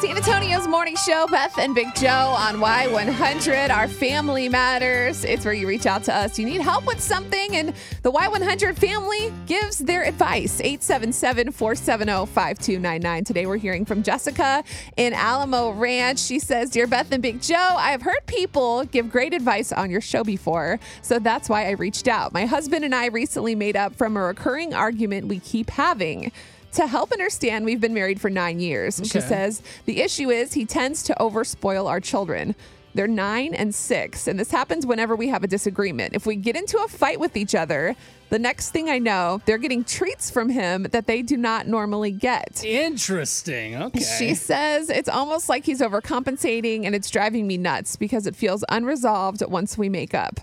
San Antonio's morning show, Beth and Big Joe on Y100. Our family matters. It's where you reach out to us. You need help with something, and the Y100 family gives their advice. 877 470 5299. Today we're hearing from Jessica in Alamo Ranch. She says, Dear Beth and Big Joe, I have heard people give great advice on your show before, so that's why I reached out. My husband and I recently made up from a recurring argument we keep having. To help understand, we've been married for nine years. She says the issue is he tends to overspoil our children. They're nine and six, and this happens whenever we have a disagreement. If we get into a fight with each other, the next thing I know, they're getting treats from him that they do not normally get. Interesting. Okay. She says it's almost like he's overcompensating and it's driving me nuts because it feels unresolved once we make up.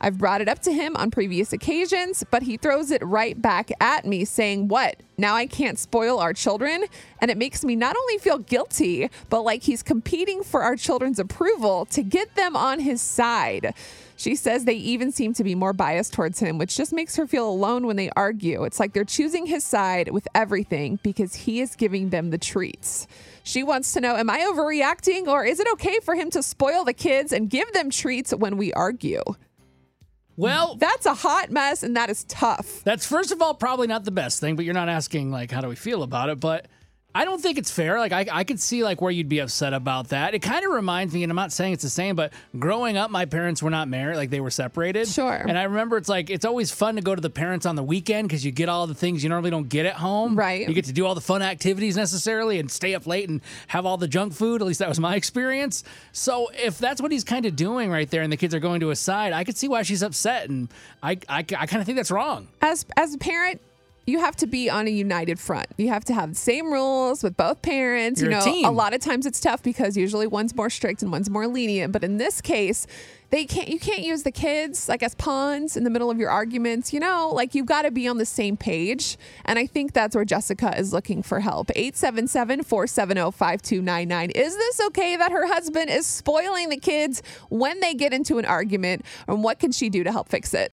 I've brought it up to him on previous occasions, but he throws it right back at me saying, What? Now I can't spoil our children? And it makes me not only feel guilty, but like he's competing for our children's approval to get them on his side. She says they even seem to be more biased towards him, which just makes her feel alone when they argue. It's like they're choosing his side with everything because he is giving them the treats. She wants to know Am I overreacting, or is it okay for him to spoil the kids and give them treats when we argue? Well, That's a hot mess, and that is tough. that's first of all probably not the best thing, but you're not asking like how do we feel about it, but I don't think it's fair. Like I, I could see like where you'd be upset about that. It kind of reminds me, and I'm not saying it's the same, but growing up, my parents were not married; like they were separated. Sure. And I remember it's like it's always fun to go to the parents on the weekend because you get all the things you normally don't get at home. Right. You get to do all the fun activities necessarily and stay up late and have all the junk food. At least that was my experience. So if that's what he's kind of doing right there, and the kids are going to his side, I could see why she's upset, and I I, I kind of think that's wrong. As as a parent, you have to be on a united front. You have to have the same rules with both parents. You're you a know, team. lot of times it's tough because usually one's more strict and one's more lenient. But in this case, they can't you can't use the kids like as pawns in the middle of your arguments. You know, like you've got to be on the same page. And I think that's where Jessica is looking for help. 877-470-5299. Is this okay that her husband is spoiling the kids when they get into an argument? And what can she do to help fix it?